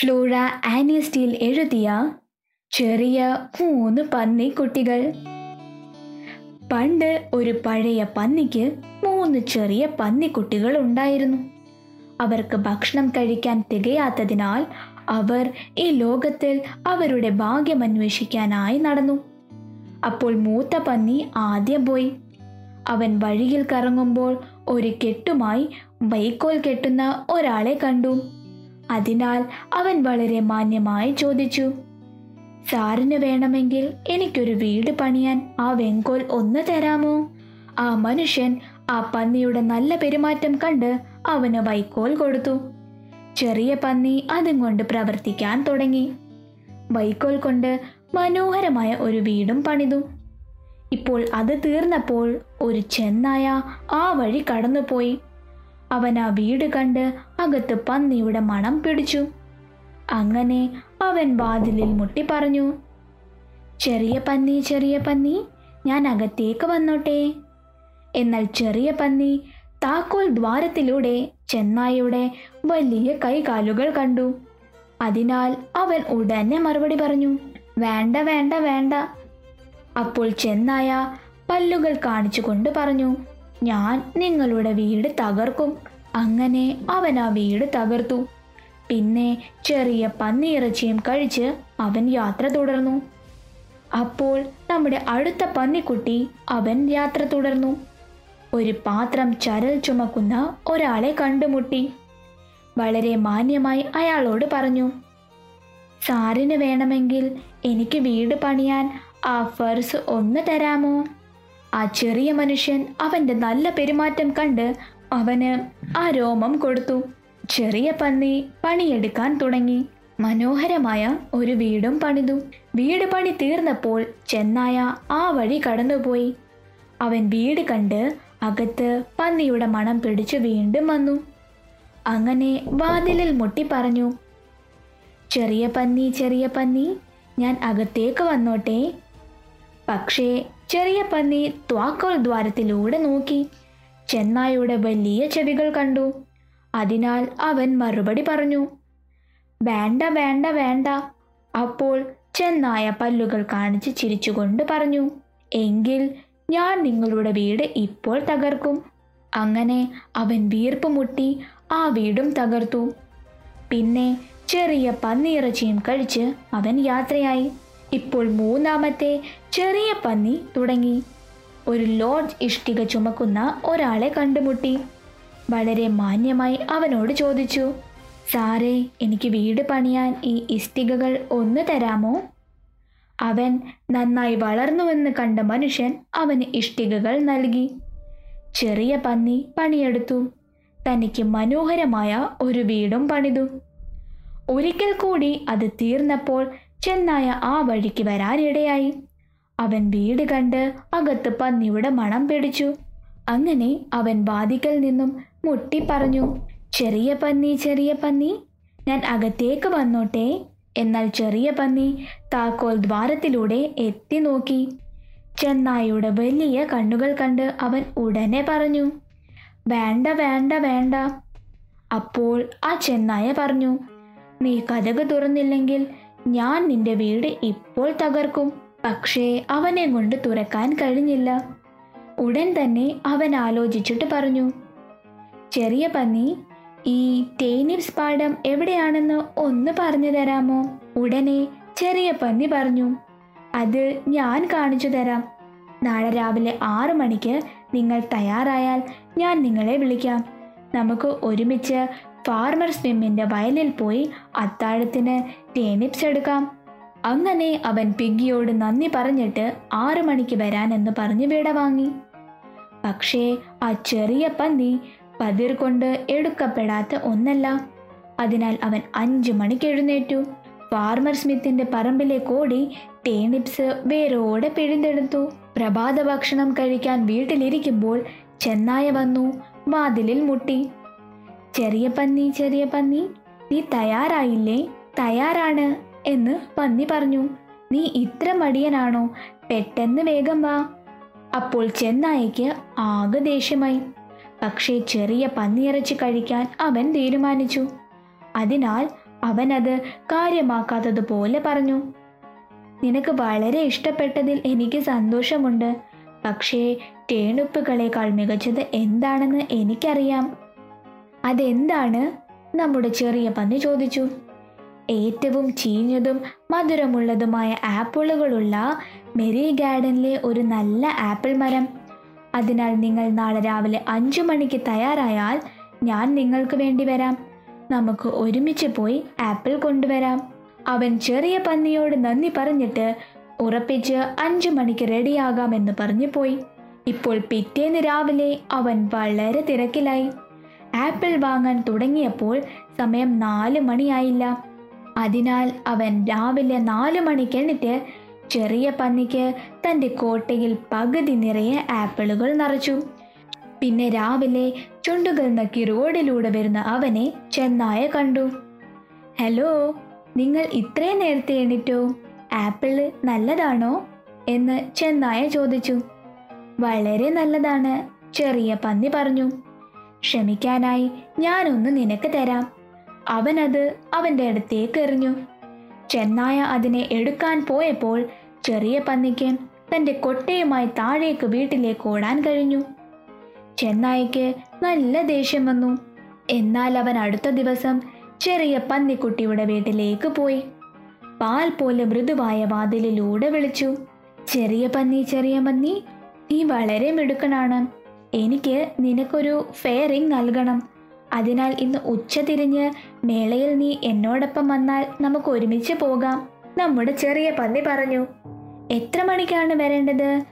Flora ആനിയസ്റ്റിയിൽ എഴുതിയ ചെറിയ മൂന്ന് പന്നി കുട്ടികൾ പണ്ട് ഒരു പഴയ പന്നിക്ക് മൂന്ന് ചെറിയ പന്നിക്കുട്ടികൾ ഉണ്ടായിരുന്നു. അവർക്ക് ഭക്ഷണം കഴിക്കാൻ തികയാത്തതിനാൽ അവർ ഈ ലോകത്തിൽ അവരുടെ ഭാഗ്യം അന്വേഷിക്കാനായി നടന്നു. അപ്പോൾ മൂത്ത പന്നി ആദ്യം പോയി. അവൻ വഴിയിൽ കറങ്ങുമ്പോൾ ഒരു കെട്ടുമായി വൈക്കോൽ കെട്ടുന്ന ഒരാളെ കണ്ടു. അതിനാൽ അവൻ വളരെ മാന്യമായി ചോദിച്ചു സാറിന് വേണമെങ്കിൽ എനിക്കൊരു വീട് പണിയാൻ ആ വെങ്കോൽ ഒന്ന് തരാമോ? ആ മനുഷ്യൻ ആ പന്നിയുടെ നല്ല പെരുമാറ്റം കണ്ട് അവന് വൈക്കോൽ കൊടുത്തു. ചെറിയ പന്നി അതും കൊണ്ട് പ്രവർത്തിക്കാൻ തുടങ്ങി. വൈക്കോൽ കൊണ്ട് മനോഹരമായ ഒരു വീടും പണിതു. ഇപ്പോൾ അത് തീർന്നപ്പോൾ ഒരു ചെന്നായ ആ വഴി കടന്നുപോയി. അവൻ ആ വീട് കണ്ട് അകത്ത് പന്നിയുടെ മണം പിടിച്ചു. അങ്ങനെ അവൻ വാതിലിൽ മുട്ടി പറഞ്ഞു ചെറിയ പന്നി ചെറിയ പന്നി ഞാൻ അകത്തേക്ക് വന്നോട്ടെ. എന്നാൽ ചെറിയ പന്നി താക്കോൽ ദ്വാരത്തിലൂടെ ചെന്നായയുടെ വലിയ കൈകാലുകൾ കണ്ടു. അതിനാൽ അവൻ ഉടനെ മറുപടി പറഞ്ഞു വേണ്ട വേണ്ട വേണ്ട. അപ്പോൾ ചെന്നായ പല്ലുകൾ കാണിച്ചുകൊണ്ട് പറഞ്ഞു ഞാൻ നിങ്ങളുടെ വീട് തകർക്കും. അങ്ങനെ അവൻ ആ വീട് തകർത്തു. പിന്നെ ചെറിയ പന്നിയിറച്ചിയും കഴിച്ച് അവൻ യാത്ര തുടർന്നു. അപ്പോൾ നമ്മുടെ അടുത്ത പന്നിക്കുട്ടി അവൻ യാത്ര തുടർന്നു. ഒരു പാത്രം ചരൽ ചുമക്കുന്ന ഒരാളെ കണ്ടുമുട്ടി. വളരെ മാന്യമായി അയാളോട് പറഞ്ഞു സാറിന് വേണമെങ്കിൽ എനിക്ക് വീട് പണിയാൻ ആ ഫർസ് ഒന്ന് തരാമോ? ആ ചെറിയ മനുഷ്യൻ അവന്റെ നല്ല പെരുമാറ്റം കണ്ട് അവന് ആ രോമം കൊടുത്തു. ചെറിയ പന്നി പണിയെടുക്കാൻ തുടങ്ങി. മനോഹരമായ ഒരു വീടും പണിതു. വീട് പണി തീർന്നപ്പോൾ ചെന്നായ ആ വഴി കടന്നുപോയി. അവൻ വീട് കണ്ട് അകത്ത് പന്നിയുടെ മണം പിടിച്ചു വീണ്ടും വന്നു. അങ്ങനെ വാതിലിൽ മുട്ടി പറഞ്ഞു ചെറിയ പന്നി ചെറിയ പന്നി ഞാൻ അകത്തേക്ക് വന്നോട്ടെ. പക്ഷേ ചെറിയ പന്നി ത്വാക്കോൽ ദ്വാരത്തിലൂടെ നോക്കി. ചെന്നായിയുടെ വലിയ ചെവികൾ കണ്ടു. അതിനാൽ അവൻ മറുപടി പറഞ്ഞു വേണ്ട വേണ്ട വേണ്ട അപ്പോൾ ചെന്നായ പല്ലുകൾ കാണിച്ച് ചിരിച്ചുകൊണ്ട് പറഞ്ഞു എങ്കിൽ ഞാൻ നിങ്ങളുടെ വീട് ഇപ്പോൾ തകർക്കും. അങ്ങനെ അവൻ വീർപ്പ് മുട്ടി ആ വീടും തകർത്തു. പിന്നെ ചെറിയ പന്നിയിറച്ചിയും കഴിച്ച് അവൻ യാത്രയായി. ഇപ്പോൾ മൂന്നാമത്തെ ചെറിയ പന്നി തുടങ്ങി. ഒരു ലോഡ്ജ് ഇഷ്ടിക ചുമക്കുന്ന ഒരാളെ കണ്ടുമുട്ടി. വളരെ മാന്യമായി അവനോട് ചോദിച്ചു സാറേ എനിക്ക് വീട് പണിയാൻ ഈ ഇഷ്ടികകൾ ഒന്ന് തരാമോ? അവൻ നന്നായി വളർന്നുവെന്ന് കണ്ട മനുഷ്യൻ അവന് ഇഷ്ടികകൾ നൽകി. ചെറിയ പന്നി പണിയെടുത്തു. തനിക്ക് മനോഹരമായ ഒരു വീടും പണിതു. ഒരിക്കൽ കൂടി അത് തീർന്നപ്പോൾ ചെന്നായ ആ വഴിക്ക് വരാനിടയായി. അവൻ വീട് കണ്ട് അകത്ത് പന്നിയുടെ മണം പിടിച്ചു. അങ്ങനെ അവൻ വാതിക്കൽ നിന്നും മുട്ടി പറഞ്ഞു ചെറിയ പന്നി ചെറിയ പന്നി ഞാൻ അകത്തേക്ക് വന്നോട്ടെ. എന്നാൽ ചെറിയ പന്നി താക്കോൽ ദ്വാരത്തിലൂടെ എത്തി നോക്കി. ചെന്നായിയുടെ വലിയ കണ്ണുകൾ കണ്ട് അവൻ ഉടനെ പറഞ്ഞു വേണ്ട വേണ്ട വേണ്ട. അപ്പോൾ ആ ചെന്നായ പറഞ്ഞു നീ കഥക് തുറന്നില്ലെങ്കിൽ ഞാൻ നിന്റെ വീട് ഇപ്പോൾ തകർക്കും പക്ഷേ അവനെ കൊണ്ട് തുറക്കാൻ കഴിഞ്ഞില്ല. ഉടൻ തന്നെ അവൻ ആലോചിച്ചിട്ട് പറഞ്ഞു ചെറിയ പന്നി ഈ ടേനിപ്സ് പാടം എവിടെയാണെന്ന് ഒന്ന് പറഞ്ഞു തരാമോ? ഉടനെ ചെറിയ പന്നി പറഞ്ഞു അത് ഞാൻ കാണിച്ചു തരാം. നാളെ രാവിലെ ആറു മണിക്ക് നിങ്ങൾ തയ്യാറായാൽ ഞാൻ നിങ്ങളെ വിളിക്കാം. നമുക്ക് ഒരുമിച്ച് ഫാർമർ സ്വിമ്മിന്റെ വയലിൽ പോയി അത്താഴത്തിന് ടേനിപ്സ് എടുക്കാം. അങ്ങനെ അവൻ പിഗ്ഗിയോട് നന്ദി പറഞ്ഞിട്ട് ആറു മണിക്ക് വരാനെന്ന് പറഞ്ഞ് വിട വാങ്ങി. പക്ഷേ ആ ചെറിയ പന്നി പതിർ കൊണ്ട് എടുക്കപ്പെടാത്ത ഒന്നല്ല. അതിനാൽ അവൻ അഞ്ചു മണിക്ക് എഴുന്നേറ്റു. ഫാർമർ സ്മിത്തിന്റെ പറമ്പിലേക്ക് ഓടി ടേണിപ്സ് വേരോടെ പിഴുതെടുത്തു പ്രഭാത ഭക്ഷണം കഴിക്കാൻ വീട്ടിലിരിക്കുമ്പോൾ ചെന്നായ വന്നു വാതിലിൽ മുട്ടി. ചെറിയ പന്നി ചെറിയ പന്നി നീ തയ്യാറായില്ലേ? തയ്യാറാണ് എന്ന് പന്നി പറഞ്ഞു. നീ ഇത്ര മടിയനാണോ? പെട്ടെന്ന് വേഗം വാ. അപ്പോൾ ചെന്നായയ്ക്ക് ആകെ ദേഷ്യമായി. പക്ഷേ ചെറിയ പന്നിയിറച്ചി കഴിക്കാൻ അവൻ തീരുമാനിച്ചു. അതിനാൽ അവൻ അത് കാര്യമാക്കാത്തതുപോലെ പറഞ്ഞു. നിനക്ക് വളരെ ഇഷ്ടപ്പെട്ടതിൽ എനിക്ക് സന്തോഷമുണ്ട്. പക്ഷേ ടേണുപ്പുകളേക്കാൾ മികച്ചത് എന്താണെന്ന് എനിക്കറിയാം. അതെന്താണ്? നമ്മുടെ ചെറിയ പന്നി ചോദിച്ചു. ഏറ്റവും ചീഞ്ഞതും മധുരമുള്ളതുമായ ആപ്പിളുകളുള്ള മെറി ഗാർഡനിലെ ഒരു നല്ല ആപ്പിൾ മരം. അതിനാൽ നിങ്ങൾ നാളെ രാവിലെ അഞ്ചു മണിക്ക് തയ്യാറായാൽ ഞാൻ നിങ്ങൾക്ക് വേണ്ടി വരാം. നമുക്ക് ഒരുമിച്ച് പോയി ആപ്പിൾ കൊണ്ടുവരാം. അവൻ ചെറിയ പന്നിയോട് നന്ദി പറഞ്ഞിട്ട് ഉറപ്പിച്ച് അഞ്ചു മണിക്ക് റെഡിയാകാമെന്ന് പറഞ്ഞു പോയി. ഇപ്പോൾ പിറ്റേന്ന് രാവിലെ അവൻ വളരെ തിരക്കിലായി. ആപ്പിൾ വാങ്ങാൻ തുടങ്ങിയപ്പോൾ സമയം നാല് മണിയായില്ല. അതിനാൽ അവൻ രാവിലെ നാല് മണിക്ക് എണ്ണിട്ട് ചെറിയ പന്നിക്ക് തന്റെ കോട്ടയിൽ പകുതി നിറയെ ആപ്പിളുകൾ നിറച്ചു. പിന്നെ രാവിലെ ചുണ്ടുകൾ നക്കി റോഡിലൂടെ വരുന്ന അവനെ ചെന്നായ കണ്ടു. ഹലോ നിങ്ങൾ ഇത്രയും നേരത്തെ എണ്ണിട്ടോ ആപ്പിൾ നല്ലതാണോ? എന്ന് ചെന്നായ ചോദിച്ചു. വളരെ നല്ലതാണ് ചെറിയ പന്നി പറഞ്ഞു. ക്ഷമിക്കാനായി ഞാനൊന്ന് നിനക്ക് തരാം. അവനത് അവന്റെ അടുത്തേക്ക് എറിഞ്ഞു. ചെന്നായ അതിനെ എടുക്കാൻ പോയപ്പോൾ ചെറിയ പന്നിക്ക് തന്റെ കൊട്ടയുമായി താഴേക്ക് വീട്ടിലേക്ക് ഓടാൻ കഴിഞ്ഞു. ചെന്നായിക്ക് നല്ല ദേഷ്യം വന്നു. എന്നാൽ അവൻ അടുത്ത ദിവസം ചെറിയ പന്നിക്കുട്ടിയുടെ വീട്ടിലേക്ക് പോയി. പാൽ പോലെ മൃദുവായ വാതിലിലൂടെ വിളിച്ചു. ചെറിയ പന്നി ചെറിയ പന്നി നീ വളരെ മിടുക്കനാണ്. എനിക്ക് നിനക്കൊരു ഫെയറിംഗ് നൽകണം. അതിനാൽ ഇന്ന് ഉച്ച തിരിഞ്ഞ് മേളയിൽ നീ എന്നോടൊപ്പം വന്നാൽ നമുക്ക് ഒരുമിച്ച് പോകാം. നമ്മുടെ ചെറിയ പന്നി പറഞ്ഞു. എത്ര മണിക്കാണ് വരേണ്ടത്?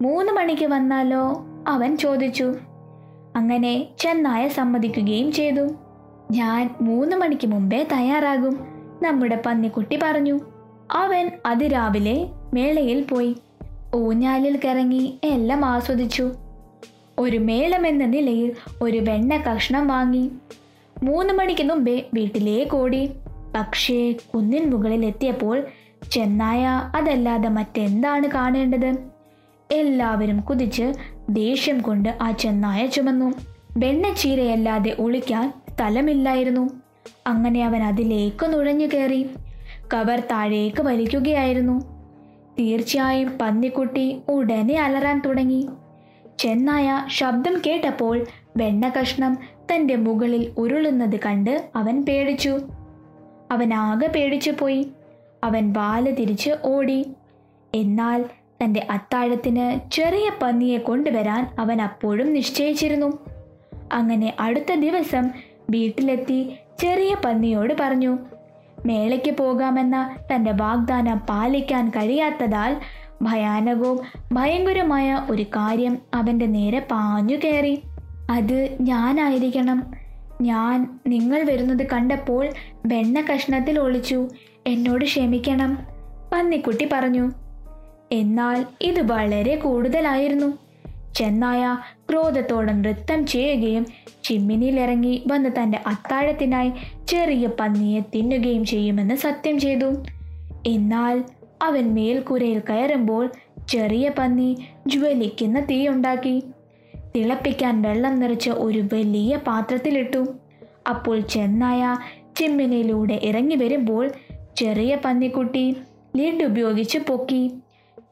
മൂന്ന് മണിക്ക് വന്നാലോ? അവൻ ചോദിച്ചു. അങ്ങനെ ചെന്നായ സമ്മതിക്കുകയും ചെയ്തു. ഞാൻ മൂന്ന് മണിക്ക് മുമ്പേ തയ്യാറാകും നമ്മുടെ പന്നിക്കുട്ടി പറഞ്ഞു. അവൻ അതിരാവിലെ മേളയിൽ പോയി. ഊഞ്ഞാലിൽ കറങ്ങി എല്ലാം ആസ്വദിച്ചു. ഒരു മേളമെന്ന നിലയിൽ ഒരു വെണ്ണ കഷ്ണം വാങ്ങി. മൂന്ന് മണിക്ക് മുമ്പേ വീട്ടിലേക്ക് ഓടി. പക്ഷേ കുന്നിൻ മുകളിൽ എത്തിയപ്പോൾ ചെന്നായ അതല്ലാതെ മറ്റെന്താണ് കാണേണ്ടത്? എല്ലാവരും കുതിച്ച് ദേഷ്യം കൊണ്ട് ആ ചെന്നായ ചുമന്നു. വെണ്ണച്ചീരയല്ലാതെ ഒളിക്കാൻ സ്ഥലമില്ലായിരുന്നു. അങ്ങനെ അവൻ അതിലേക്ക് നുഴഞ്ഞു കയറി. കവർ താഴേക്ക് വലിക്കുകയായിരുന്നു. തീർച്ചയായും പന്നിക്കുട്ടി ഉടനെ അലറാൻ തുടങ്ങി. ചെന്നായ ശബ്ദം കേട്ടപ്പോൾ വെണ്ണ കഷ്ണം തന്റെ മുകളിൽ ഉരുളുന്നത് കണ്ട് അവൻ പേടിച്ചു. അവൻ ആകെ പേടിച്ചു പോയി. അവൻ വാല തിരിച്ച് ഓടി. എന്നാൽ തന്റെ അത്താഴത്തിന് ചെറിയ പന്നിയെ കൊണ്ടുവരാൻ അവൻ അപ്പോഴും നിശ്ചയിച്ചിരുന്നു. അങ്ങനെ അടുത്ത ദിവസം വീട്ടിലെത്തി ചെറിയ പന്നിയോട് പറഞ്ഞു മേളയ്ക്ക് പോകാമെന്ന തന്റെ വാഗ്ദാനം പാലിക്കാൻ കഴിയാത്തതാൽ ഭയാനകവും ഭയങ്കരമായ ഒരു കാര്യം അവന്റെ നേരെ പാഞ്ഞു കയറി. അത് ഞാനായിരിക്കണം. ഞാൻ നിങ്ങൾ വരുന്നത് കണ്ടപ്പോൾ വെണ്ണ കഷ്ണത്തിൽ ഒളിച്ചു. എന്നോട് ക്ഷമിക്കണം. പന്നിക്കുട്ടി പറഞ്ഞു എന്നാൽ ഇത് വളരെ കൂടുതലായിരുന്നു. ചെന്നായ ക്രോധത്തോടെ നൃത്തം ചെയ്യുകയും ചിമ്മിനിയിലിറങ്ങി വന്ന് തന്റെ അത്താഴത്തിനായി ചെറിയ പന്നിയെ തിന്നുകയും ചെയ്യുമെന്ന് സത്യം ചെയ്തു. എന്നാൽ അവൻ മേൽക്കൂരയിൽ കയറുമ്പോൾ ചെറിയ പന്നി ജ്വലിക്കുന്ന തീയുണ്ടാക്കി തിളപ്പിക്കാൻ വെള്ളം നിറച്ച ഒരു വലിയ പാത്രത്തിലിട്ടു. അപ്പോൾ ചെന്നായ ചിമ്മിനയിലൂടെ ഇറങ്ങി വരുമ്പോൾ ചെറിയ പന്നിക്കുട്ടി ലീഡ് ഉപയോഗിച്ച് പൊക്കി.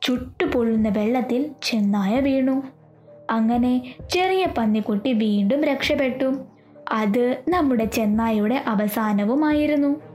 ചുട്ടുപൊള്ളുന്ന വെള്ളത്തിൽ ചെന്നായ വീണു. അങ്ങനെ ചെറിയ പന്നിക്കുട്ടി വീണ്ടും രക്ഷപ്പെട്ടു. അത് നമ്മുടെ ചെന്നായയുടെ അവസാനവുമായിരുന്നു.